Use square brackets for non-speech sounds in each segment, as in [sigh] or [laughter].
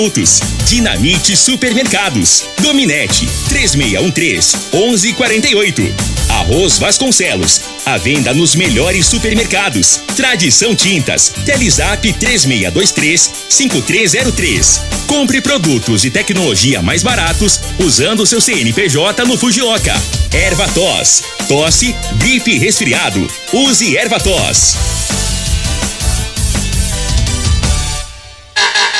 Minutos. Dinamite Supermercados. Dominete 3613 1148. Arroz Vasconcelos. A venda nos melhores supermercados. Tradição Tintas. Telezap 3623 5303. Compre produtos e tecnologia mais baratos usando seu CNPJ no Fujioka. Erva Tos. Tosse, gripe resfriado. Use Erva Tos.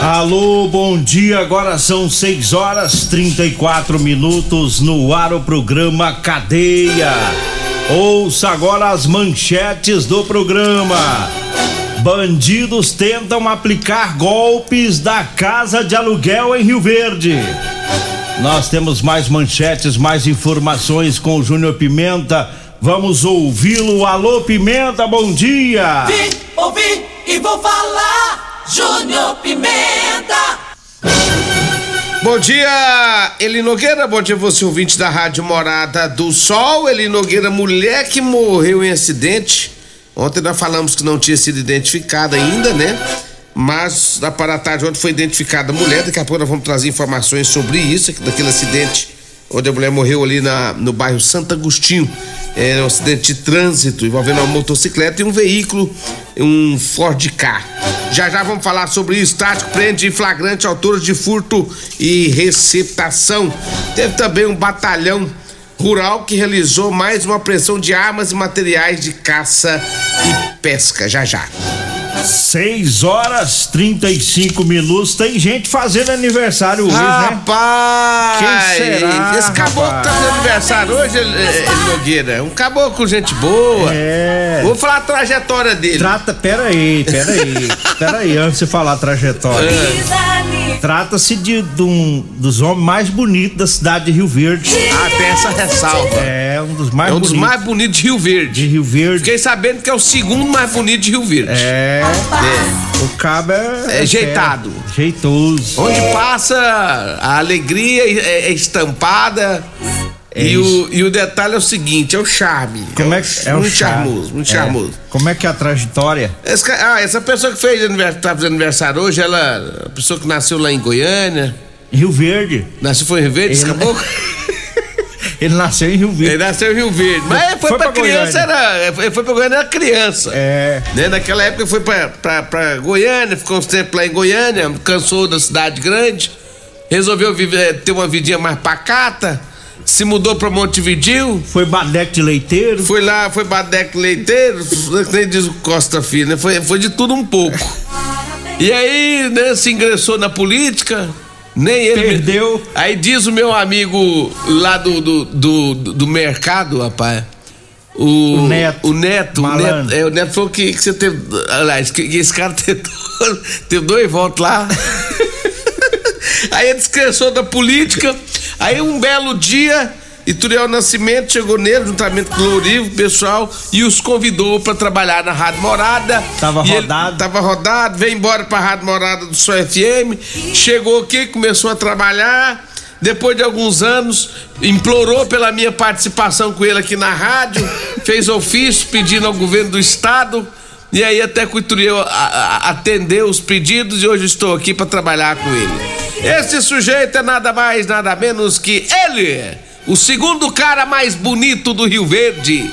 Alô, bom dia. Agora são 6 horas 34 minutos no ar o programa Cadeia. Ouça agora as manchetes do programa. Bandidos tentam aplicar golpes da casa de aluguel em Rio Verde. Nós temos mais manchetes, mais informações com o Júnior Pimenta. Vamos ouvi-lo. Alô, Pimenta, bom dia. Vi, ouvi e vou falar. Júnior Pimenta. Bom dia, Eli Nogueira. Bom dia, você ouvinte da Rádio Morada do Sol. Eli Nogueira, mulher que morreu em acidente. Ontem nós falamos que não tinha sido identificada ainda, né? Mas da para a tarde ontem foi identificada a mulher. Daqui a pouco nós vamos trazer informações sobre isso, daquele acidente onde a mulher morreu ali na, no bairro Santo Agostinho. É um acidente de trânsito envolvendo uma motocicleta e um veículo, um Ford Car. Já já vamos falar sobre isso. Tático prende em flagrante autores de furto e receptação. Teve também um batalhão rural que realizou mais uma pressão de armas e materiais de caça e pesca. Já já. 6 horas 35 minutos. Tem gente fazendo aniversário hoje, rapaz, né? Quem será? Esse caboclo tá fazendo aniversário hoje, ele, Nogueira. Um caboclo gente boa. É. Vou falar a trajetória dele. Trata, pera aí, pera aí. pera aí, antes de falar a trajetória. É. Trata-se de, de, um dos homens mais bonitos da cidade de Rio Verde. Ah, tem essa ressalva. É, um dos mais É um bonitos. dos mais bonitos de Rio Verde. De Rio Verde. Fiquei sabendo que é o segundo mais bonito de Rio Verde. É. É. O cabo é. É jeitado. É, jeitoso. Onde passa a alegria é, é estampada. É e, o, e o detalhe é o seguinte, é o charme. Como é que é muito o charme. charmoso, muito É. charmoso. Como é que é a trajetória? Esse ca- ah, essa pessoa que fez aniversário, tá fazendo aniversário hoje, ela, a pessoa que nasceu lá em Goiânia, Rio Verde. nasceu foi em Rio Verde, Ele- caboclo? [laughs] Ele nasceu em Rio Verde. Ele nasceu em Rio Verde, mas foi, Foi pra, pra criança, Goiânia. era, ele foi pra Goiânia, era criança. É. Né? Naquela época foi pra, pra, pra Goiânia, ficou uns tempos lá em Goiânia, cansou da cidade grande, resolveu viver, ter uma vidinha mais pacata, se mudou pra Montevidil, Foi badeco de leiteiro. foi lá, foi badeco leiteiro, nem diz o Costa Filho, né? Foi, foi de tudo um pouco. E aí, né, se ingressou na política, nem ele. Perdeu. Aí diz o meu amigo lá do, do, do, do mercado, rapaz. O, O Neto. O Neto, o. Neto, é, o Neto falou que, que você teve. Aliás, que, que esse cara [laughs] teve, teve dois votos lá. [laughs] aí ele descansou da política. Aí um belo dia, Ituriel Nascimento chegou nele, juntamente com o Lourivo, pessoal, e os convidou para trabalhar na Rádio Morada. Tava rodado. Tava rodado, veio embora pra Rádio Morada do Sol FM, chegou aqui, começou a trabalhar. Depois de alguns anos, implorou pela minha participação com ele aqui na rádio, [laughs] fez ofício pedindo ao governo do estado. E aí até que o Ituriel atendeu os pedidos e hoje estou aqui para trabalhar com ele. Esse sujeito é nada mais, nada menos que ele, o segundo cara mais bonito do Rio Verde,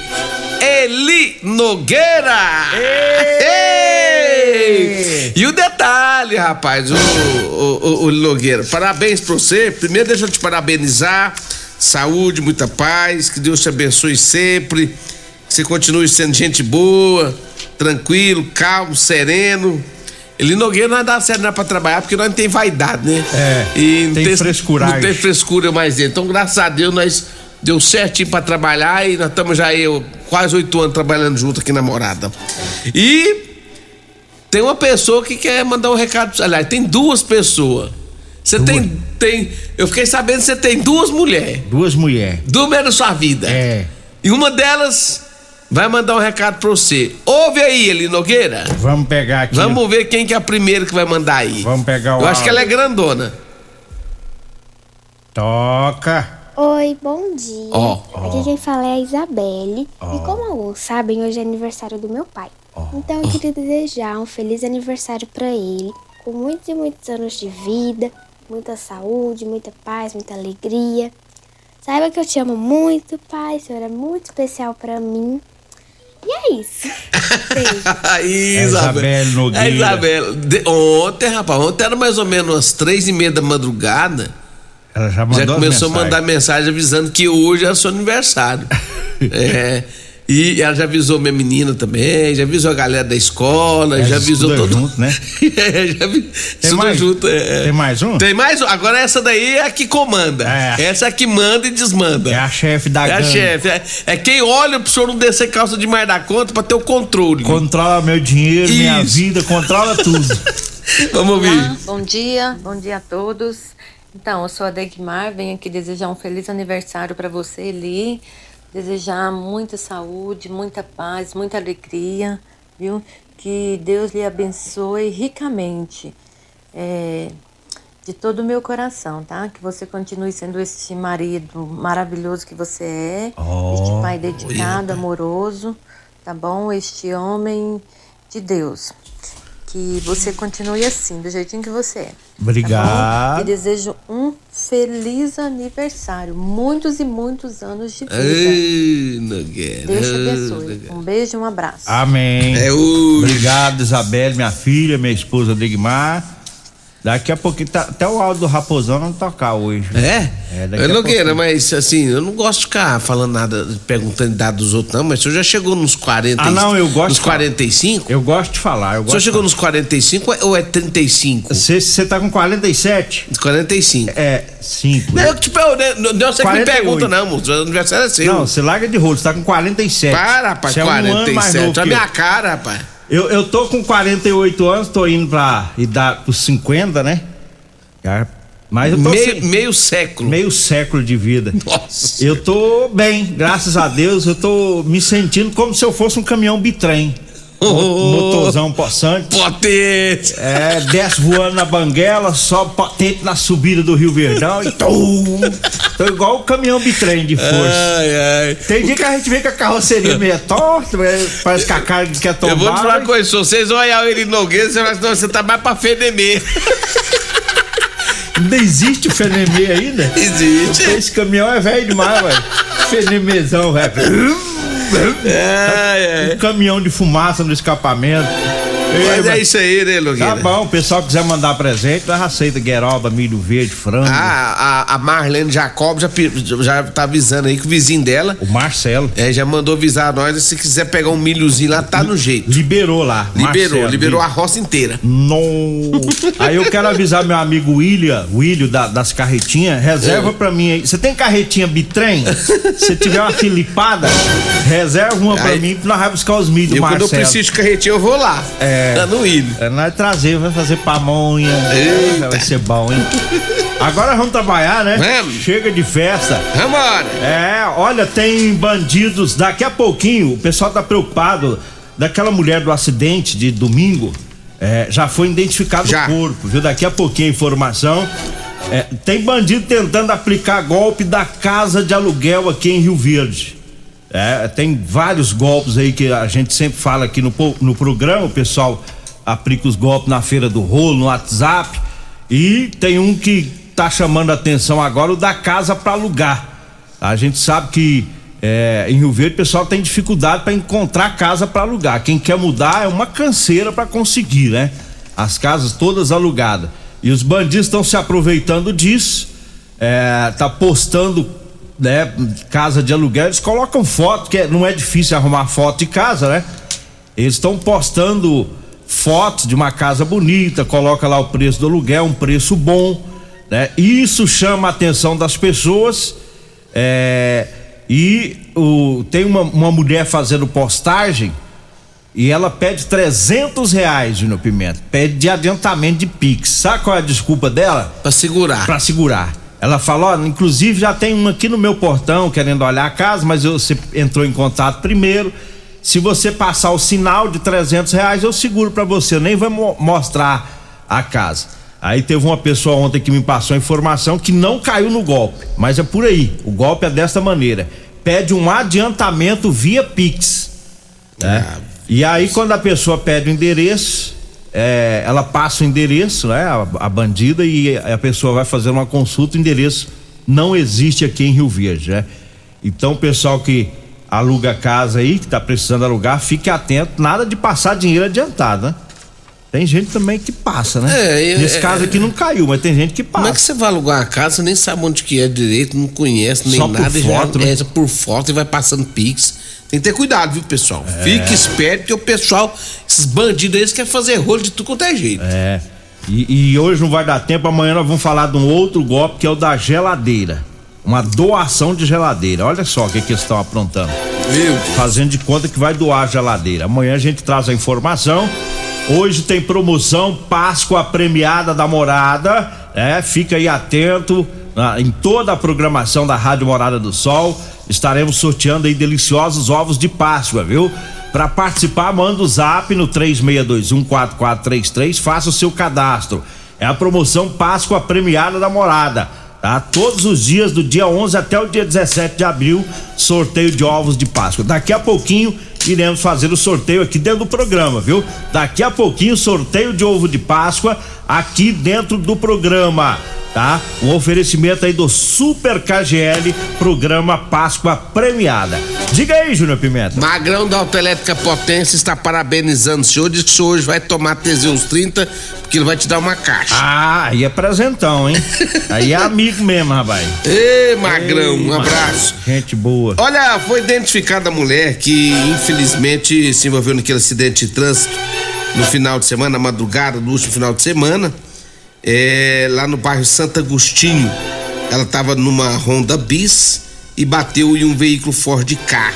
Eli Nogueira. Ei! E o detalhe, rapaz, o, o, o- o Nogueira, parabéns pra você. Primeiro, deixa eu te parabenizar. Saúde, muita paz, que Deus te abençoe sempre. Que você continue sendo gente boa, tranquilo, calmo, sereno. Eli Nogueira não dá certo não é pra trabalhar porque nós não tem vaidade, né? É, E não tem frescuragem. Não tem frescura mais dele. Então, graças a Deus, nós deu certinho pra trabalhar e nós estamos já ó, quase oito anos trabalhando junto aqui na morada. E tem uma pessoa que quer mandar um recado. Aliás, tem duas pessoas. Você tem, tem. Eu fiquei sabendo que você tem duas mulheres. Duas mulheres. Duas mulheres na sua vida. É. E uma delas vai mandar um recado pra você. Ouve aí, Eli Nogueira. Vamos pegar aqui. Vamos ver quem que é a primeira que vai mandar aí. Vamos pegar o Eu acho que ela é áudio. grandona. Toca. Oi, bom dia. Ó. Aqui quem fala é a Isabelle. E como alguns sabem, hoje é aniversário do meu pai. Então eu queria desejar um feliz aniversário pra ele, com muitos e muitos anos de vida, muita saúde, muita paz, muita alegria. Saiba que eu te amo muito, pai. O senhor é muito especial pra mim. E é isso. Aí, [laughs] É Nogueira. É. De- ontem, rapaz, ontem era mais ou menos umas três e meia da madrugada. Ela já mandou já começou a mandar mensagem avisando que hoje era seu aniversário. [laughs] é. E ela já avisou minha menina também, já avisou a galera da escola, É, já avisou todo junto, né? [laughs] é, já vi, tudo mais? junto. é. Tem mais um? Tem mais um. Agora essa daí é a que comanda. É. Essa é a que manda e desmanda. É a chefe da É a gangue. chefe. É, é quem olha pro senhor não descer calça demais da conta pra ter o controle. Controla meu dinheiro, minha Isso. vida, controla tudo. [laughs] Vamos ouvir. Olá, bom dia, bom dia a todos. Então, eu sou a Degmar, venho aqui desejar um feliz aniversário para você, Eli. Desejar muita saúde, muita paz, muita alegria, viu? Que Deus lhe abençoe ricamente, é, de todo o meu coração, tá? Que você continue sendo esse marido maravilhoso que você é, este pai dedicado, amoroso, tá bom? Este homem de Deus. Que você continue assim, do jeitinho que você é. Tá Obrigado. bom? E desejo um feliz aniversário. Muitos e muitos anos de vida. Ei, Nogueira. Deus te abençoe. Um beijo e um abraço. Amém. É hoje. Obrigado, Isabelle, minha filha, minha esposa Degmar. Daqui a pouquinho, tá, até o áudio do Raposão não tocar hoje. É? É, daqui É, a Nogueira, pouquinho. mas assim, eu não gosto de ficar falando nada, perguntando idade dos outros, não, mas o senhor já chegou nos 40. Ah, não, eu gosto Nos de falar. 45? Eu gosto de falar. Eu O gosto senhor de chegou nos 45 ou é 35? Você, tá com 47? Nos 45. É, 5. Não, eu, tipo, eu, né, não, não é você que me 48. pergunta, não, moço. O aniversário é seu. Não, você larga de rolo, você tá com 47. Para, rapaz, Você é um ano mais 47. novo a minha eu. cara, rapaz. Eu, eu tô com 48 anos, tô indo pra idade pros 50, né? Mas eu tô Meio, assim, meio século. meio século de vida. Nossa. Eu tô bem, graças a Deus, eu tô me sentindo como se eu fosse um caminhão bitrem. Mo- Motorzão possante. Potente. É, desce voando na banguela, sobe potente na subida do Rio Verdão e tum, tô igual o caminhão bitrem de força. Ai, ai. Tem dia que a gente vê que a carroceria meio torta, parece que a carga quer tombar. Eu vou te falar uma coisa, se vocês olharem ele Nogueira, você vai você tá mais pra Fenemê. [laughs] Ainda existe o Fenemê ainda? Existe. Esse caminhão é velho demais, velho. Fenemezão, velho. É, é. Um caminhão de fumaça no escapamento. Mas é isso aí, né, Nogueira? Tá bom, o pessoal quiser mandar presente, nós aceita gueroba, milho verde, frango. Ah, a, a Marlene Jacob já, já tá avisando aí que o vizinho dela O Marcelo é, já mandou avisar nós. Se quiser pegar um milhozinho lá, tá no jeito. liberou lá. Liberou, Marcelo, liberou li- a roça inteira. No. Aí eu quero avisar meu amigo William, William da- das carretinhas, reserva pra mim aí. Você tem carretinha bitrem? Se tiver uma filipada, reserva uma pra Aí- mim, que nós vamos buscar os milho Eu, quando eu Marcelo. preciso de carretinha, eu vou lá. É. Tá no ilho. É, nós trazer, vai fazer pamonha. Eita. Vai ser bom, hein? Agora vamos trabalhar, né? Vamos. Chega de festa. Vambora. É, olha, tem bandidos. Daqui a pouquinho, o pessoal tá preocupado. Daquela mulher do acidente de domingo, é, já foi identificado Já. o corpo, viu? Daqui a pouquinho a informação. É, tem bandido tentando aplicar golpe da casa de aluguel aqui em Rio Verde. É, tem vários golpes aí que a gente sempre fala aqui no, no programa, o pessoal aplica os golpes na feira do rolo, no WhatsApp. E tem um que tá chamando a atenção agora, o da casa para alugar. A gente sabe que é, em Rio Verde o pessoal tem dificuldade para encontrar casa para alugar. Quem quer mudar é uma canseira para conseguir, né? As casas todas alugadas. E os bandidos estão se aproveitando disso, é, tá postando né, casa de aluguel, eles colocam foto, que não é difícil arrumar foto de casa, né? Eles estão postando fotos de uma casa bonita, coloca lá o preço do aluguel, um preço bom, né? Isso chama a atenção das pessoas. é, e o, tem uma, uma mulher fazendo postagem e ela pede 300 reais, Júnior Pimenta. Pede de adiantamento de Pix. Sabe qual é a desculpa dela? Pra segurar. Pra segurar. Ela falou, ó, inclusive já tem uma aqui no meu portão querendo olhar a casa, mas você entrou em contato primeiro. Se você passar o sinal de 300 reais, eu seguro para você. Eu nem vou mo mostrar a casa. Aí teve uma pessoa ontem que me passou a informação que não caiu no golpe, mas é por aí. O golpe é desta maneira: pede um adiantamento via Pix. Né? Ah, e aí, quando a pessoa pede o endereço, é, ela passa o endereço, né? A, a, bandida, e a pessoa vai fazer uma consulta, o endereço não existe aqui em Rio Verde, né? Então, o pessoal que aluga casa aí, que tá precisando alugar, fique atento, nada de passar dinheiro adiantado, né? Tem gente também que passa, né? É, Nesse é, caso aqui não caiu, mas tem gente que passa. Como é que você vai alugar uma casa, nem sabe onde que é direito, não conhece nem Só nada, por foto, já, né? é, por foto e vai passando pix. Tem que ter cuidado, viu, pessoal? É. Fique esperto, porque o pessoal, esses bandidos aí, eles querem fazer rolo de tudo quanto é jeito. É. E, e hoje não vai dar tempo, amanhã nós vamos falar de um outro golpe que é o da geladeira. Uma doação de geladeira. Olha só o que, que eles estão aprontando. Meu Fazendo de conta que vai doar a geladeira. Amanhã a gente traz a informação. Hoje tem promoção Páscoa premiada da Morada, é, fica aí atento na, em toda a programação da Rádio Morada do Sol. Estaremos sorteando aí deliciosos ovos de Páscoa, viu? Para participar, manda o zap no 36214433, faça o seu cadastro. É a promoção Páscoa premiada da Morada tá? Todos os dias, do dia 11 até o dia 17 de abril, sorteio de ovos de Páscoa. Daqui a pouquinho iremos fazer o sorteio aqui dentro do programa, viu? Daqui a pouquinho, sorteio de ovo de Páscoa aqui dentro do programa tá? Um oferecimento aí do Super KGL, programa Páscoa Premiada. Diga aí, Júnior Pimenta. Magrão da Autoelétrica Potência está parabenizando o senhor, diz que o senhor hoje vai tomar Teseus 30, porque ele vai te dar uma caixa. Ah, aí é presentão, hein? [laughs] aí é amigo mesmo, rapaz. Ê, Magrão, Ei, um abraço. Gente boa. Olha, foi identificada a mulher que infelizmente se envolveu naquele acidente de trânsito no final de semana, na madrugada do último final de semana é, lá no bairro Santo Agostinho. Ela estava numa Honda Bis e bateu em um veículo Ford K.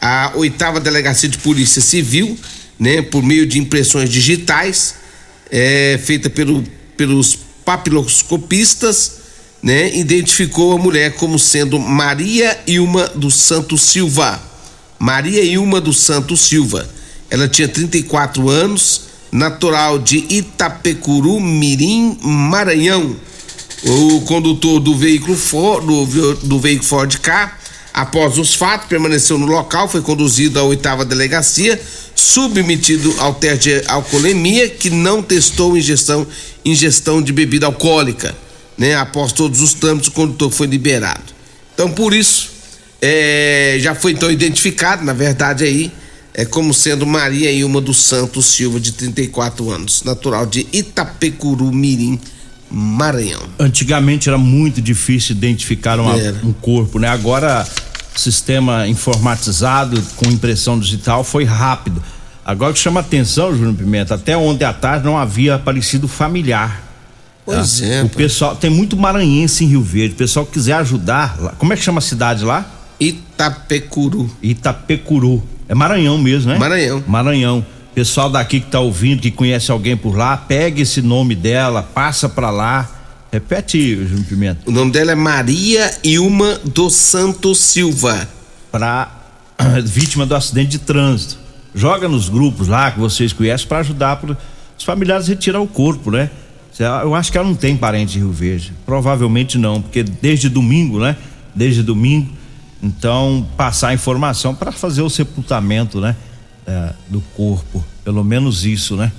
A oitava delegacia de polícia civil, né, por meio de impressões digitais, é, feita pelo, pelos papiloscopistas, né, identificou a mulher como sendo Maria Ilma dos Santos Silva. Maria Ilma dos Santos Silva. Ela tinha 34 anos, natural de Itapecuru, Mirim, Maranhão. O condutor do veículo Ford, do, do veículo Ford K, após os fatos, permaneceu no local, foi conduzido à oitava delegacia, submetido ao teste de alcoolemia, que não testou ingestão, ingestão de bebida alcoólica. Né? Após todos os trâmites, o condutor foi liberado. Então, por isso, é, já foi então identificado, na verdade, aí, é como sendo Maria Ilma dos Santos Silva, de 34 anos, natural de Itapecuru, Mirim, Maranhão. Antigamente era muito difícil identificar uma, um corpo, né? Agora, sistema informatizado com impressão digital foi rápido. Agora o que chama atenção, Júnior Pimenta, até ontem à tarde não havia aparecido familiar. Pois tá? é. O pessoal tem muito maranhense em Rio Verde. O pessoal quiser ajudar, como é que chama a cidade lá? Itapecuru. Itapecuru. É Maranhão mesmo, né? Maranhão. Maranhão. Pessoal daqui que tá ouvindo, que conhece alguém por lá, pega esse nome dela, passa pra lá. Repete, Júnior Pimenta. O nome dela é Maria Ilma dos Santos Silva. Pra [clears throat] vítima do acidente de trânsito. Joga nos grupos lá que vocês conhecem para ajudar pro, os familiares a retirar o corpo, né? Eu acho que ela não tem parente em Rio Verde. Provavelmente não, porque desde domingo, né? Desde domingo então, passar a informação para fazer o sepultamento, né? É, do corpo. Pelo menos isso, né?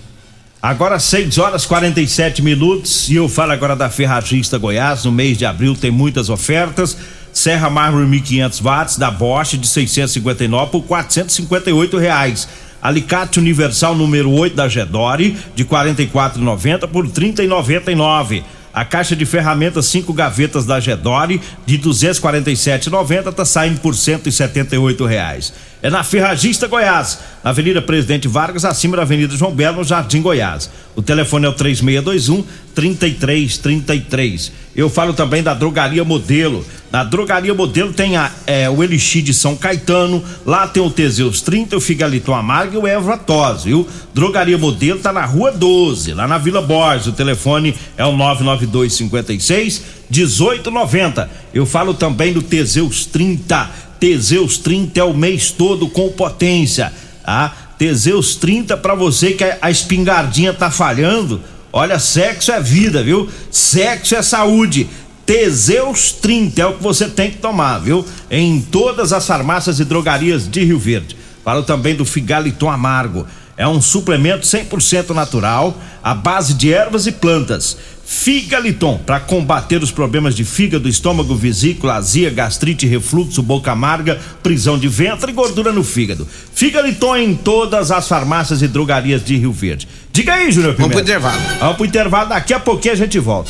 Agora 6 horas 47 minutos e eu falo agora da Ferragista Goiás. No mês de abril tem muitas ofertas. Serra Mármore 1500 watts da Bosch de 659 por 458 reais. Alicate Universal número 8 da Gedore de 44,90 por 30,99. A caixa de ferramentas cinco gavetas da Gedore de 247,90 tá saindo por 178 reais. É na Ferragista Goiás, na Avenida Presidente Vargas, acima da Avenida João Belo, no Jardim Goiás. O telefone é o 3621 3333. Eu falo também da Drogaria Modelo. Na Drogaria Modelo tem a, é, o Elixir de São Caetano, lá tem o Teseus 30, o Figaliton Amargo e o Evra Tos, viu? Drogaria Modelo tá na Rua 12, lá na Vila Borges. O telefone é o 992 56 1890. Eu falo também do Teseus 30. Teseus 30 é o mês todo com potência, tá? Teseus 30 para você que a espingardinha tá falhando. Olha, sexo é vida, viu? Sexo é saúde. Teseus 30 é o que você tem que tomar, viu? Em todas as farmácias e drogarias de Rio Verde. Falo também do Figaliton Amargo. É um suplemento 100% natural, à base de ervas e plantas. Figaliton, para combater os problemas de fígado, estômago, vesícula, azia, gastrite, refluxo, boca amarga, prisão de ventre e gordura no fígado. Figaliton em todas as farmácias e drogarias de Rio Verde. Diga aí, Júnior Pimenta. Vamos pro intervalo. Vamos pro intervalo, daqui a pouquinho a gente volta.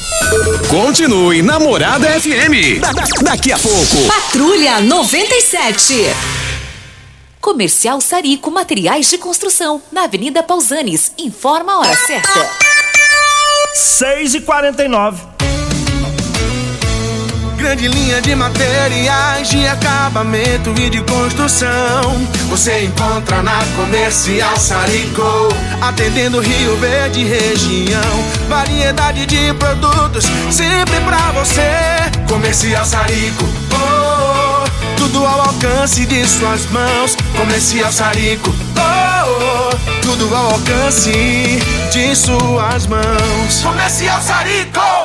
Continue Namorada FM. Da- da- daqui a pouco. Patrulha 97. Comercial Sarico Materiais de Construção, na Avenida Pausanes. Informa a hora certa. 6 e 49 Grande linha de materiais de acabamento e de construção. Você encontra na Comercial Sarico. Atendendo Rio Verde região. Variedade de produtos sempre pra você. Comercial Sarico. Oh, oh, tudo ao alcance de suas mãos. Comercial Sarico. Oh, oh, tudo ao alcance de suas mãos. Comercial Sarico.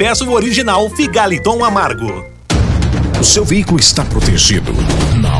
peça o original Figaliton Amargo. O seu veículo está protegido? Não?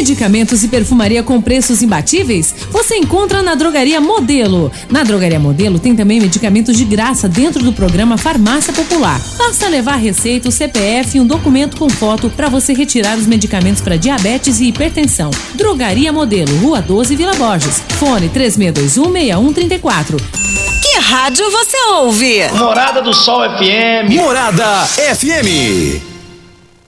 Medicamentos e perfumaria com preços imbatíveis? Você encontra na Drogaria Modelo. Na Drogaria Modelo tem também medicamentos de graça dentro do programa Farmácia Popular. Basta levar receita, o CPF e um documento com foto para você retirar os medicamentos para diabetes e hipertensão. Drogaria Modelo, Rua 12, Vila Borges. Fone 36216134. Que rádio você ouve? Morada do Sol FM. Morada FM.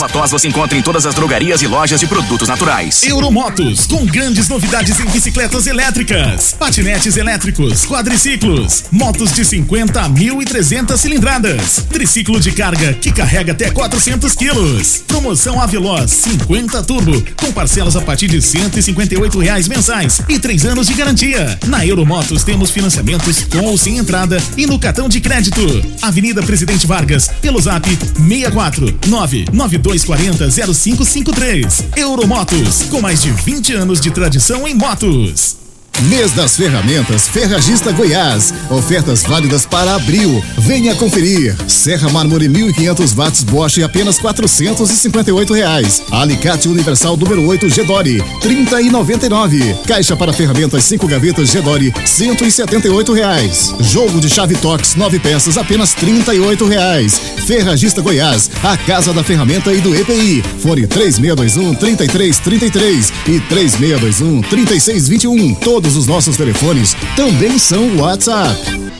Ervatós você encontra em todas as drogarias e lojas de produtos naturais. Euromotos, com grandes novidades em bicicletas elétricas, patinetes elétricos, quadriciclos, motos de 50 a 1.300 cilindradas, triciclo de carga que carrega até 400 quilos. Promoção Aveloz 50 Turbo, com parcelas a partir de 158 reais mensais e três anos de garantia. Na Euromotos temos financiamentos com ou sem entrada e no cartão de crédito. Avenida Presidente Vargas, pelo zap 64 992 240 0553. Euromotos, com mais de 20 anos de tradição em motos. Mês das Ferramentas Ferragista Goiás. Ofertas válidas para abril. Venha conferir. Serra Mármore 1500 watts Bosch apenas 458 reais. Alicate Universal número 8 Gedore 30 e 99. Caixa para ferramentas 5 gavetas Gedore 178 reais. Jogo de chave Tox 9 peças apenas 38 reais. Ferragista Goiás, a casa da ferramenta e do EPI. Fone 3621 3333 e 3621 3621. Todos os nossos telefones também são WhatsApp.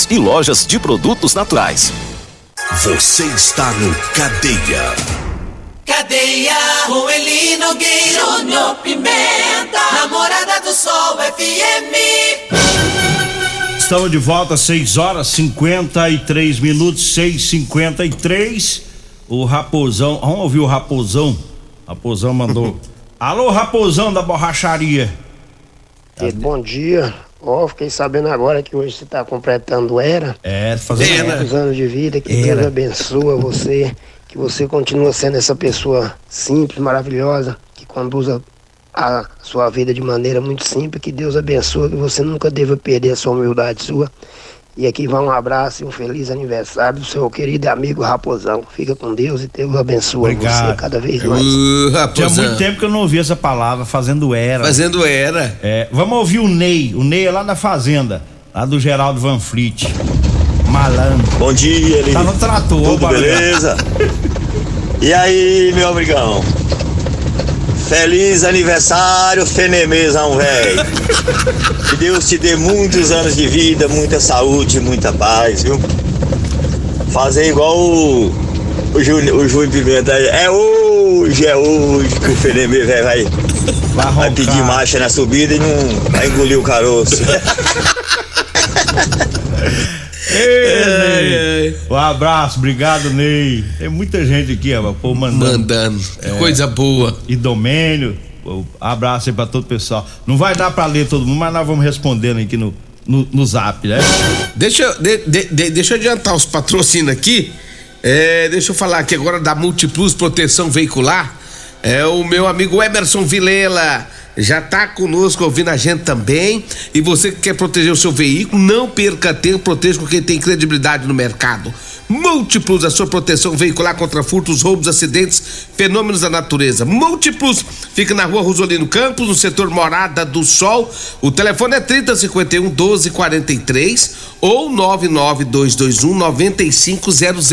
e lojas de produtos naturais. Você está no Cadeia. Cadeia, Nogueira, Júnior Pimenta, Namorada do Sol FM. Estamos de volta, 6 horas 53 minutos, 6h53. O Raposão, vamos ouvir o Raposão? Raposão mandou. [laughs] Alô, Raposão da borracharia. Bom dia. Ó, fiquei sabendo agora que hoje você está completando era. É, fazendo muitos anos de vida, que Era. Deus abençoa você, que você continua sendo essa pessoa simples, maravilhosa, que conduza a sua vida de maneira muito simples, que Deus abençoe, que você nunca deva perder a sua humildade sua. E aqui vai um abraço e um feliz aniversário do seu querido amigo Raposão. Fica com Deus e Deus abençoe você cada vez mais. Tinha muito tempo que eu não ouvi essa palavra, fazendo era. Fazendo era. É, vamos ouvir o Ney. O Ney é lá da Fazenda, lá do Geraldo Van Fleet. Malandro. Bom dia, Eli. Tá no trator, Tudo beleza? [laughs] E aí, meu amigão? Feliz aniversário, Fenemezão, velho. Que Deus te dê muitos anos de vida, muita saúde, muita paz, viu? Fazer igual o, o, Júnior, o Júnior Pimenta aí. É hoje, é hoje que o Fenemê velho vai, vai pedir marcha na subida e não vai engolir o caroço. [laughs] Ei, Ney. Um abraço, obrigado, Ney. Tem muita gente aqui, ó, pô, mandando. É, Mandando. Que coisa boa. E Domênio. pô, Abraço aí pra todo o pessoal. Não vai dar pra ler todo mundo, mas nós vamos respondendo aqui no, no, no zap, né? Deixa, eu- de- de- de- deixa eu adiantar os patrocínios aqui. É, deixa eu falar aqui agora da Multiplus Proteção Veicular. É o meu amigo Emerson Vilela. Já tá conosco ouvindo a gente também. E você que quer proteger o seu veículo, não perca tempo, proteja com quem tem credibilidade no mercado. Múltiplos, a sua proteção veicular contra furtos, roubos, acidentes, fenômenos da natureza. Múltiplos, fica na rua Rosolino Campos, no setor Morada do Sol. O telefone é 3051 1243 ou 99221 9500.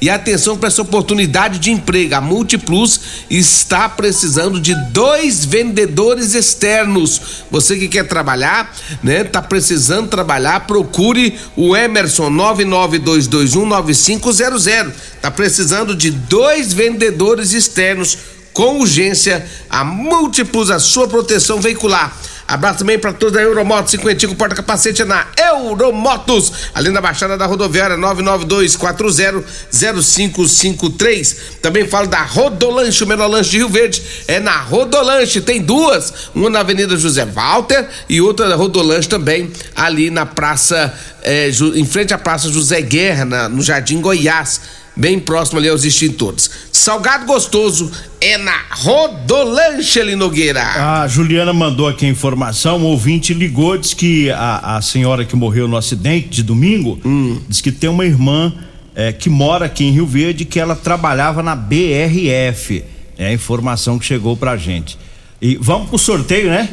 E atenção para essa oportunidade de emprego. A Multiplus está precisando de dois vendedores externos. Você que quer trabalhar, né? Tá precisando trabalhar, procure o Emerson 99221 9500. Tá precisando de dois vendedores externos com urgência. A Múltiplos, a sua proteção veicular. Abraço também para todos da Euromotos, 50 porta-capacete é na Euromotos, além da Baixada da Rodoviária 992400553. Também falo da Rodolanche, o menor lanche de Rio Verde é na Rodolanche, tem duas, uma na Avenida José Walter e outra da Rodolanche também ali na praça, Ju- em frente à Praça José Guerra, na- no Jardim Goiás bem próximo ali aos extintores. Salgado gostoso é na Rodolanche, ali Nogueira. A Juliana mandou aqui a informação, um ouvinte ligou, diz que a, a senhora que morreu no acidente de domingo, diz que tem uma irmã eh, que mora aqui em Rio Verde que ela trabalhava na BRF. É a informação que chegou pra gente. E vamos pro sorteio, né?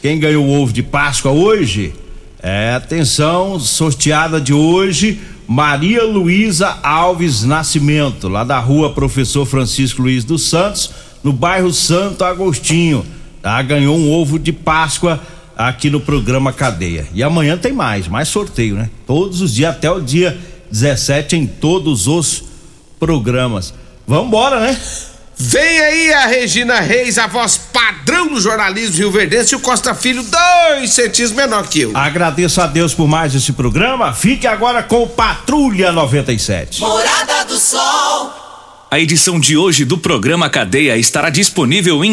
Quem ganhou o ovo de Páscoa hoje? É, atenção, sorteada de hoje, Maria Luísa Alves Nascimento, lá da rua Professor Francisco Luiz dos Santos, no bairro Santo Agostinho. Tá? Ganhou um ovo de Páscoa aqui no programa Cadeia. E amanhã tem mais, mais sorteio, né? Todos os dias, até o dia 17, em todos os programas. Vambora, né? Vem aí a Regina Reis, a voz padrão do jornalismo Rio Verdense e o Costa Filho, dois centímetros menor que eu. Agradeço a Deus por mais esse programa. Fique agora com Patrulha 97. Morada do Sol. A edição de hoje do programa Cadeia estará disponível em